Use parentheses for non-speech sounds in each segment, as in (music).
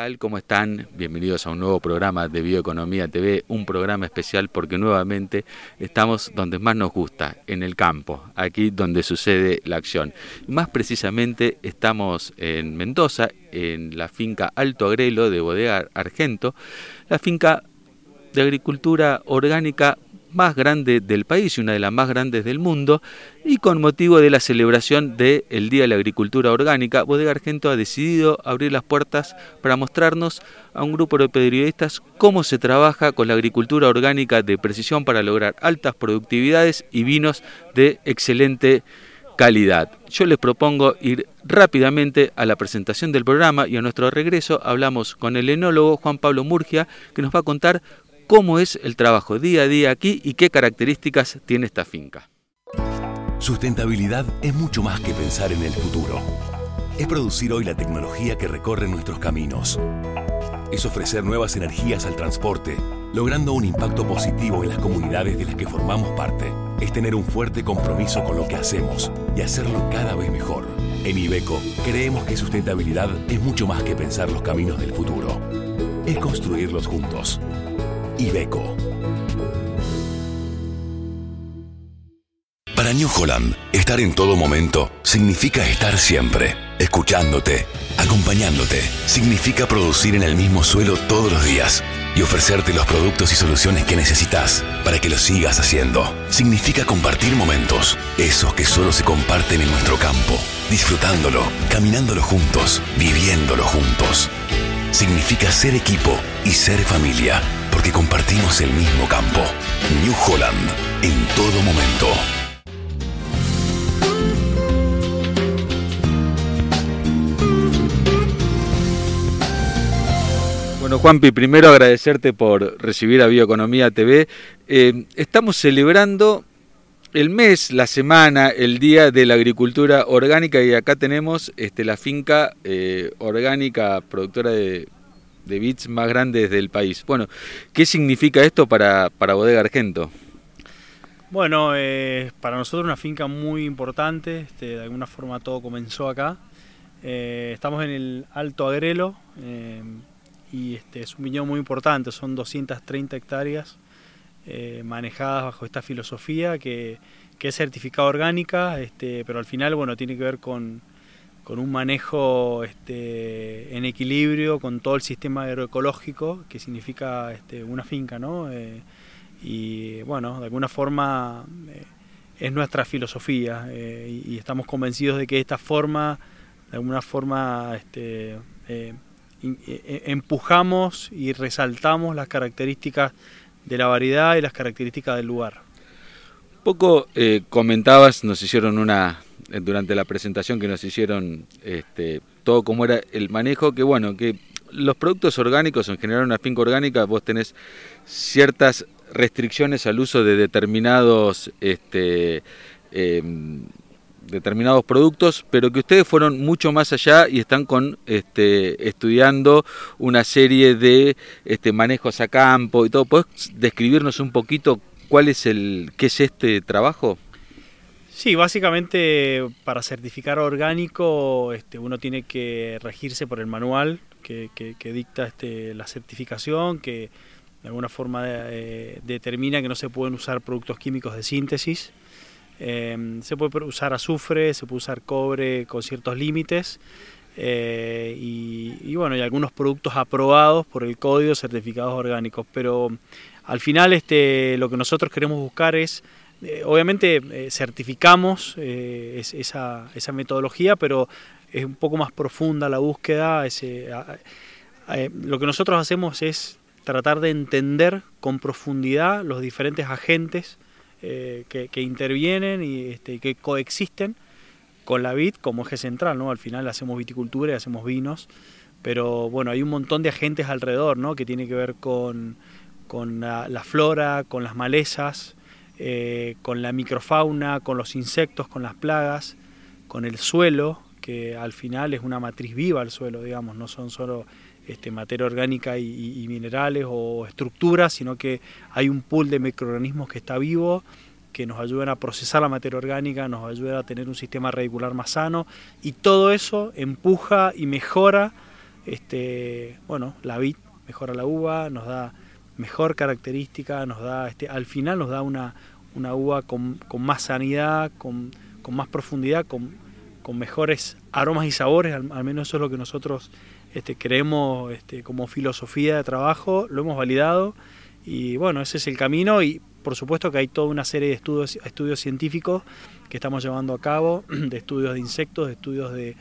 tal? ¿Cómo están? Bienvenidos a un nuevo programa de Bioeconomía TV, un programa especial porque nuevamente estamos donde más nos gusta, en el campo, aquí donde sucede la acción. Más precisamente estamos en Mendoza, en la finca Alto Agrelo de Bodega Argento, la finca de agricultura orgánica más grande del país y una de las más grandes del mundo, y con motivo de la celebración del Día de la Agricultura Orgánica, Bodega Argento ha decidido abrir las puertas para mostrarnos a un grupo de periodistas cómo se trabaja con la agricultura orgánica de precisión para lograr altas productividades y vinos de excelente calidad. Yo les propongo ir rápidamente a la presentación del programa y a nuestro regreso hablamos con el enólogo Juan Pablo Murgia que nos va a contar cómo es el trabajo día a día aquí y qué características tiene esta finca. Sustentabilidad es mucho más que pensar en el futuro. Es producir hoy la tecnología que recorre nuestros caminos. Es ofrecer nuevas energías al transporte, logrando un impacto positivo en las comunidades de las que formamos parte. Es tener un fuerte compromiso con lo que hacemos y hacerlo cada vez mejor. En Ibeco creemos que sustentabilidad es mucho más que pensar los caminos del futuro. Es construirlos juntos. Para New Holland, estar en todo momento significa estar siempre, escuchándote, acompañándote. Significa producir en el mismo suelo todos los días y ofrecerte los productos y soluciones que necesitas para que lo sigas haciendo. Significa compartir momentos, esos que solo se comparten en nuestro campo, disfrutándolo, caminándolo juntos, viviéndolo juntos. Significa ser equipo y ser familia porque compartimos el mismo campo. New Holland, en todo momento. Bueno, Juanpi, primero agradecerte por recibir a Bioeconomía TV. Eh, estamos celebrando el mes, la semana, el día de la agricultura orgánica y acá tenemos este, la finca eh, orgánica productora de de bits más grandes del país. Bueno, ¿qué significa esto para, para Bodega Argento? Bueno, eh, para nosotros una finca muy importante, este, de alguna forma todo comenzó acá. Eh, estamos en el Alto Agrelo eh, y este, es un viñedo muy importante, son 230 hectáreas manejadas bajo esta filosofía que, es certificada orgánica, este, pero al final bueno, tiene que ver con, con un manejo este, en equilibrio con todo el sistema agroecológico que significa este, una finca, ¿no? Eh, y bueno, de alguna forma eh, es nuestra filosofía eh, y, estamos convencidos de que esta forma, de alguna forma, este, empujamos y resaltamos las características de la variedad y las características del lugar. Poco comentabas, nos hicieron una durante la presentación que nos hicieron este, todo como era el manejo, que bueno, que los productos orgánicos, en general una finca orgánica, vos tenés ciertas restricciones al uso de determinados este, em, determinados productos, pero que ustedes fueron mucho más allá y están con este, estudiando una serie de este, manejos a campo y todo. ¿Puedes describirnos un poquito cuál es el qué es este trabajo? Sí, básicamente para certificar orgánico este, uno tiene que regirse por el manual que, dicta este, la certificación, que de alguna forma eh, determina que no se pueden usar productos químicos de síntesis. Em, se puede usar azufre, se puede usar cobre con ciertos límites. Eh, y, bueno, y algunos productos aprobados por el código certificados orgánicos. Pero al final este, lo que nosotros queremos buscar es eh, obviamente eh, certificamos eh, esa, metodología, pero es un poco más profunda la búsqueda. lo que nosotros hacemos es tratar de entender con profundidad los diferentes agentes que, intervienen y este, que coexisten con la vid como eje central. ¿no? Al final hacemos viticultura y hacemos vinos, pero bueno, hay un montón de agentes alrededor ¿no? que tiene que ver con, la flora, con las malezas, eh, con la microfauna, con los insectos, con las plagas, con el suelo, que al final es una matriz viva el suelo, digamos, no son solo este, materia orgánica y, minerales o estructuras, sino que hay un pool de microorganismos que está vivo, que nos ayudan a procesar la materia orgánica, nos ayuda a tener un sistema radicular más sano, y todo eso empuja y mejora este, bueno, la vid mejora la uva, nos da mejor característica, nos da, este, al final nos da una, una uva con, más sanidad, con, más profundidad, con, mejores aromas y sabores, al, menos eso es lo que nosotros este, creemos este, como filosofía de trabajo, lo hemos validado y bueno, ese es el camino y por supuesto que hay toda una serie de estudios, estudios científicos que estamos llevando a cabo, (clears throat) de estudios de insectos, de estudios de,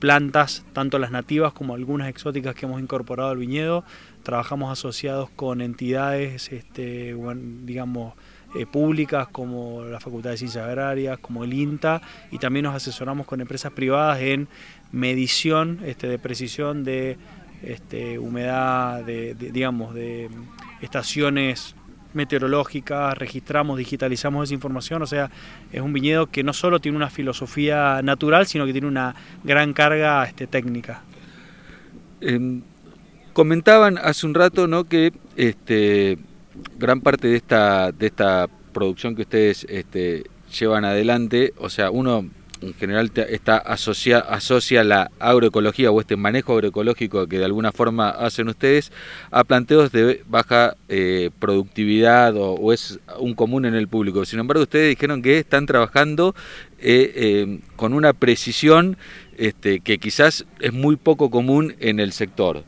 plantas, tanto las nativas como algunas exóticas que hemos incorporado al viñedo. Trabajamos asociados con entidades, este, digamos, eh, públicas como la Facultad de Ciencias Agrarias, como el INTA, y también nos asesoramos con empresas privadas en medición este, de precisión de este, humedad, de, digamos, de estaciones meteorológicas, registramos, digitalizamos esa información, o sea, es un viñedo que no solo tiene una filosofía natural, sino que tiene una gran carga este, técnica. Em, comentaban hace un rato ¿no? que este, gran parte de esta, de esta producción que ustedes este, llevan adelante, o sea, uno en general está asocia, asocia la agroecología o este manejo agroecológico que de alguna forma hacen ustedes a planteos de baja eh, productividad o, es un común en el público. Sin embargo, ustedes dijeron que están trabajando eh, eh, con una precisión este, que quizás es muy poco común en el sector.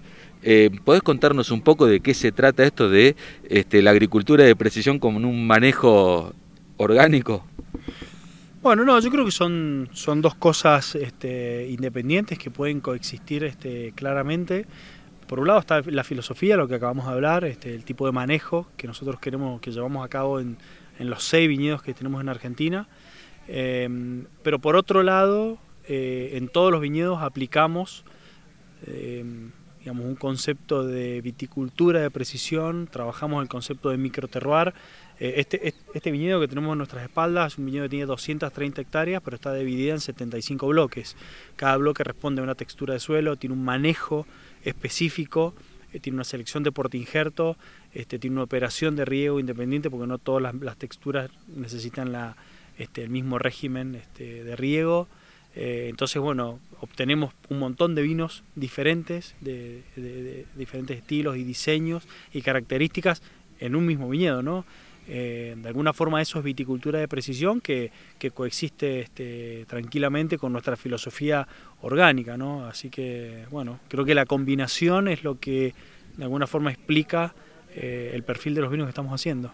¿Podés contarnos un poco de qué se trata esto de este, la agricultura de precisión como un manejo orgánico? Bueno, no, yo creo que son, son dos cosas este, independientes que pueden coexistir este, claramente. Por un lado está la filosofía, lo que acabamos de hablar, este, el tipo de manejo que nosotros queremos, que llevamos a cabo en, los seis viñedos que tenemos en Argentina. Em, pero por otro lado, eh, en todos los viñedos aplicamos em, digamos, un concepto de viticultura de precisión, trabajamos el concepto de microterroir, este, este viñedo que tenemos en nuestras espaldas es un viñedo que tiene 230 hectáreas, pero está dividido en 75 bloques. Cada bloque responde a una textura de suelo, tiene un manejo específico, eh, tiene una selección de portinjerto, este, tiene una operación de riego independiente, porque no todas las, texturas necesitan la, este, el mismo régimen este, de riego. Eh, entonces, bueno, obtenemos un montón de vinos diferentes, de, de, diferentes estilos y diseños y características en un mismo viñedo, ¿no? Eh, de alguna forma eso es viticultura de precisión que, coexiste este, tranquilamente con nuestra filosofía orgánica, ¿no? Así que, bueno, creo que la combinación es lo que de alguna forma explica eh, el perfil de los vinos que estamos haciendo.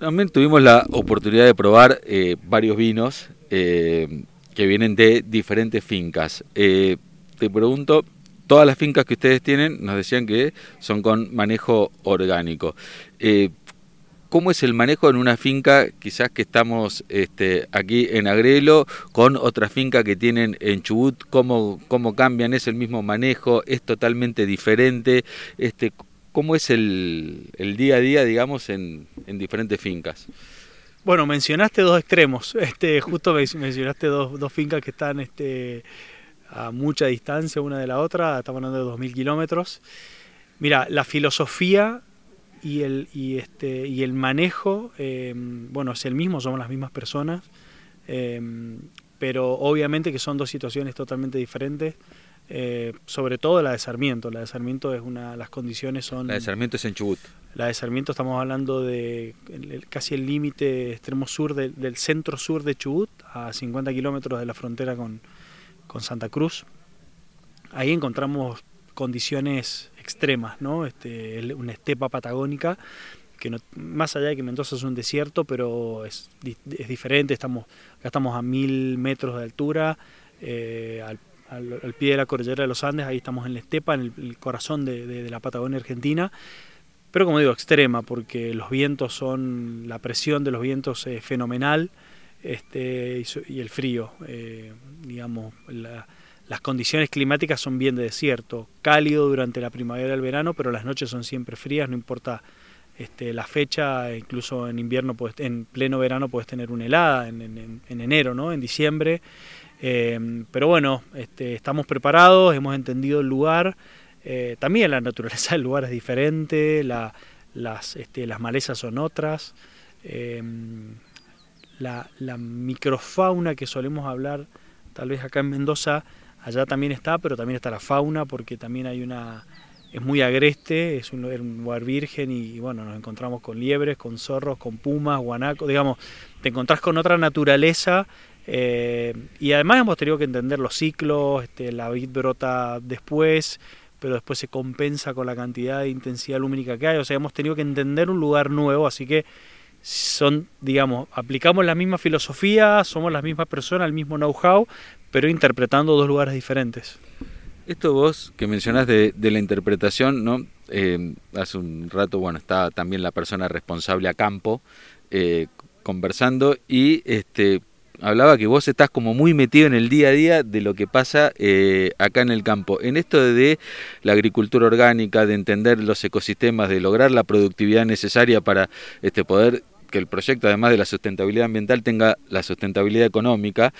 También tuvimos la oportunidad de probar eh, varios vinos que vienen de diferentes fincas. te pregunto, todas las fincas que ustedes tienen nos decían que son con manejo orgánico. ¿Cómo es el manejo en una finca, quizás que estamos este, aquí en Agrelo, con otra finca que tienen en Chubut? ¿Cómo, cómo cambian? ¿Es el mismo manejo? ¿Es totalmente diferente? Este, ¿Cómo es el, día a día, digamos, en, diferentes fincas? Bueno, mencionaste dos extremos. Este, justo mencionaste dos, fincas que están a mucha distancia una de la otra. Estamos hablando de 2.000 kilómetros. Mira, la filosofía y el, y este, y el manejo, em, bueno, es el mismo, somos las mismas personas, em, pero obviamente que son dos situaciones totalmente diferentes. Eh, sobre todo la de Sarmiento. La de Sarmiento es una, las condiciones son... La de Sarmiento es en Chubut. La de Sarmiento estamos hablando de casi el límite extremo sur del centro sur de Chubut, a 50 kilómetros de la frontera con, con Santa Cruz. Ahí encontramos condiciones extremas, ¿no? Este, una estepa patagónica que no, más allá de que Mendoza es un desierto, pero es, es diferente, estamos, acá estamos a mil metros de altura, eh, al, pie de la cordillera de los Andes, ahí estamos en la estepa, en el, corazón de, la Patagonia Argentina, pero como digo, extrema, porque los vientos son, la presión de los vientos es fenomenal, este, y, el frío, eh, digamos, las condiciones climáticas son bien de desierto, cálido durante la primavera y el verano, pero las noches son siempre frías, no importa este, la fecha, incluso en invierno, en pleno verano puedes tener una helada, en, enero, ¿no? en diciembre. Eh, pero bueno, este, estamos preparados, hemos entendido el lugar. Eh, también la naturaleza del lugar es diferente, las, este, las malezas son otras. Eh, la, la microfauna que solemos hablar, tal vez acá en Mendoza, allá también está, pero también está la fauna, porque también hay una, es muy agreste, es un, lugar virgen y, bueno, nos encontramos con liebres, con zorros, con pumas, guanacos, digamos, te encontrás con otra naturaleza eh, y además hemos tenido que entender los ciclos, este, la vid brota después, pero después se compensa con la cantidad de intensidad lumínica que hay, o sea, hemos tenido que entender un lugar nuevo, así que son, digamos, aplicamos la misma filosofía, somos las mismas personas, el mismo know-how, pero interpretando dos lugares diferentes. Esto vos que mencionás de, la interpretación, ¿no? Eh, hace un rato, bueno, está también la persona responsable a campo eh, conversando y este hablaba que vos estás como muy metido en el día a día de lo que pasa eh, acá en el campo. En esto de la agricultura orgánica, de entender los ecosistemas, de lograr la productividad necesaria para este poder que el proyecto, además de la sustentabilidad ambiental, tenga la sustentabilidad económica.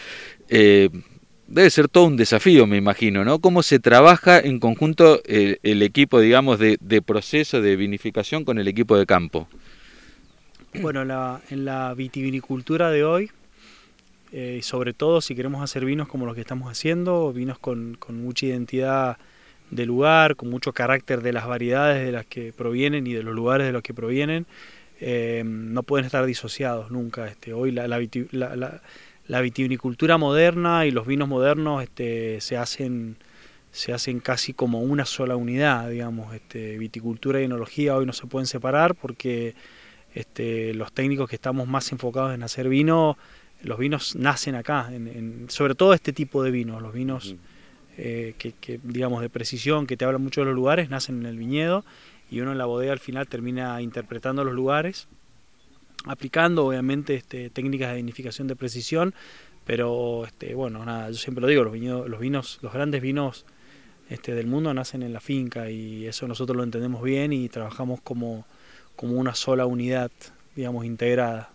Eh, debe ser todo un desafío, me imagino, ¿no? ¿Cómo se trabaja en conjunto el, equipo, digamos, de, proceso de vinificación con el equipo de campo? Bueno, en la vitivinicultura de hoy, eh, sobre todo si queremos hacer vinos como los que estamos haciendo, vinos con, mucha identidad de lugar, con mucho carácter de las variedades de las que provienen y de los lugares de los que provienen, eh, no pueden estar disociados nunca. Este, hoy la, la, la vitivinicultura moderna y los vinos modernos este, se hacen se hacen casi como una sola unidad, digamos, este, viticultura y enología hoy no se pueden separar porque este, los técnicos que estamos más enfocados en hacer vino, los vinos nacen acá, en, sobre todo este tipo de vinos, los vinos eh, que, que, digamos, de precisión, que te hablan mucho de los lugares, nacen en el viñedo y uno en la bodega al final termina interpretando los lugares aplicando obviamente este, técnicas de vinificación de precisión, pero este, bueno, nada, yo siempre lo digo, los, los vinos, los grandes vinos este, del mundo nacen en la finca y eso nosotros lo entendemos bien y trabajamos como, como una sola unidad, digamos, integrada.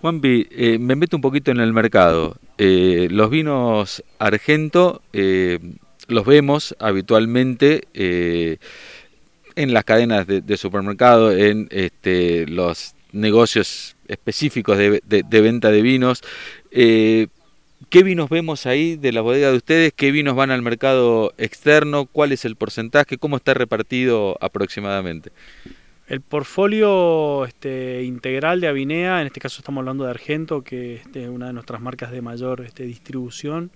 Juanpi, eh, me meto un poquito en el mercado. Eh, los vinos argento eh, los vemos habitualmente en las cadenas de, de supermercado, en este, los negocios específicos de, venta de vinos. Eh, ¿Qué vinos vemos ahí de la bodega de ustedes? ¿Qué vinos van al mercado externo? ¿Cuál es el porcentaje? ¿Cómo está repartido aproximadamente? El portfolio este, integral de Avinea, en este caso estamos hablando de Argento, que este, es una de nuestras marcas de mayor este, distribución,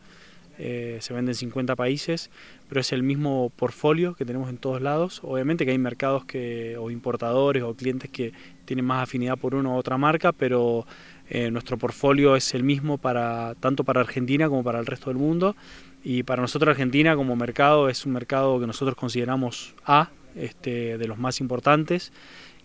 eh, se vende en 50 países, pero es el mismo portfolio que tenemos en todos lados. Obviamente que hay mercados que, o importadores o clientes que tienen más afinidad por una u otra marca, pero eh, nuestro portfolio es el mismo para tanto para Argentina como para el resto del mundo. Y para nosotros Argentina como mercado es un mercado que nosotros consideramos A, este, de los más importantes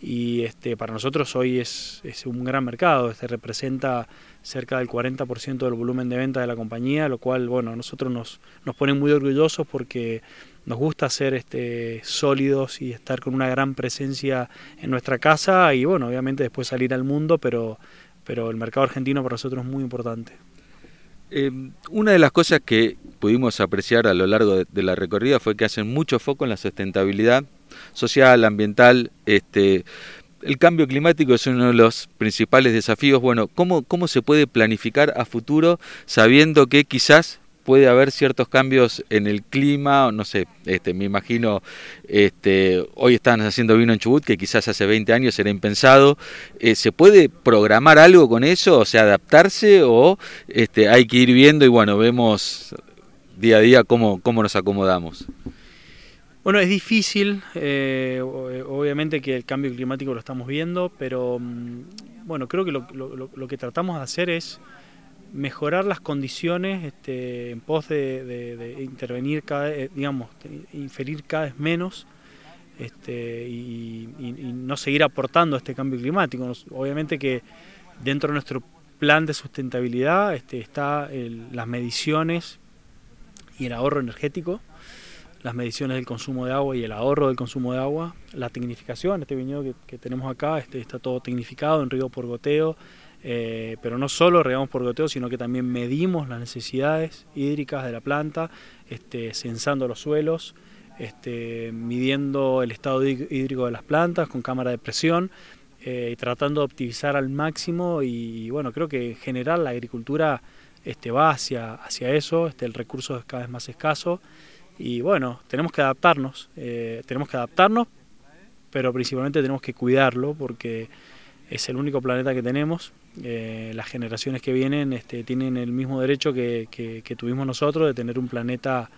y este, para nosotros hoy es, es un gran mercado, este representa cerca del 40% del volumen de venta de la compañía, lo cual bueno, a nosotros nos, nos pone muy orgullosos porque nos gusta ser este, sólidos y estar con una gran presencia en nuestra casa y bueno, obviamente después salir al mundo, pero, pero el mercado argentino para nosotros es muy importante. Eh, una de las cosas que pudimos apreciar a lo largo de, de, la recorrida fue que hacen mucho foco en la sustentabilidad social, ambiental, este, el cambio climático es uno de los principales desafíos. Bueno, ¿cómo, ¿cómo se puede planificar a futuro sabiendo que quizás puede haber ciertos cambios en el clima, no sé, este, me imagino, este, hoy están haciendo vino en Chubut que quizás hace 20 años era impensado, eh, ¿se puede programar algo con eso, o sea, adaptarse o este, hay que ir viendo y bueno, vemos día a día cómo, cómo nos acomodamos? Bueno, es difícil, eh, obviamente que el cambio climático lo estamos viendo, pero mm, bueno, creo que lo, que tratamos de hacer es mejorar las condiciones este, en pos de, intervenir cada eh, digamos, inferir cada vez menos este, y, no seguir aportando a este cambio climático. obviamente que dentro de nuestro plan de sustentabilidad este, está las mediciones y el ahorro energético las mediciones del consumo de agua y el ahorro del consumo de agua, la tecnificación, este viñedo que, tenemos acá este, está todo tecnificado en río por goteo, eh, pero no solo regamos por goteo, sino que también medimos las necesidades hídricas de la planta, este, censando los suelos, este, midiendo el estado hídrico de las plantas con cámara de presión eh, tratando de optimizar al máximo y bueno, creo que en general la agricultura este, va hacia, hacia eso, el recurso es cada vez más escaso y bueno, tenemos que adaptarnos, eh, tenemos que adaptarnos, pero principalmente tenemos que cuidarlo porque es el único planeta que tenemos. Eh, las generaciones que vienen este, tienen el mismo derecho que, que, tuvimos nosotros de tener un planeta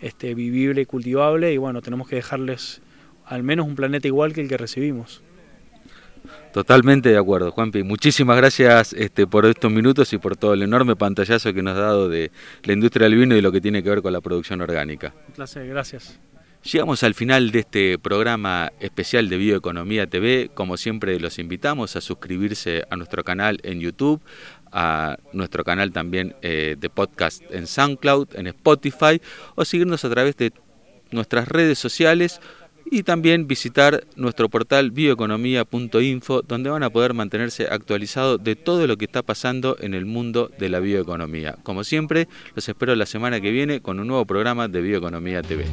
este, vivible y cultivable y bueno, tenemos que dejarles al menos un planeta igual que el que recibimos. Totalmente de acuerdo, Juanpi. Muchísimas gracias este, por estos minutos y por todo el enorme pantallazo que nos ha dado de la industria del vino y lo que tiene que ver con la producción orgánica. Un placer, gracias. Llegamos al final de este programa especial de Bioeconomía TV. Como siempre, los invitamos a suscribirse a nuestro canal en YouTube, a nuestro canal también eh, de podcast en SoundCloud, en Spotify, o seguirnos a través de nuestras redes sociales y también visitar nuestro portal bioeconomía.info donde van a poder mantenerse actualizados de todo lo que está pasando en el mundo de la bioeconomía. Como siempre, los espero la semana que viene con un nuevo programa de Bioeconomía TV.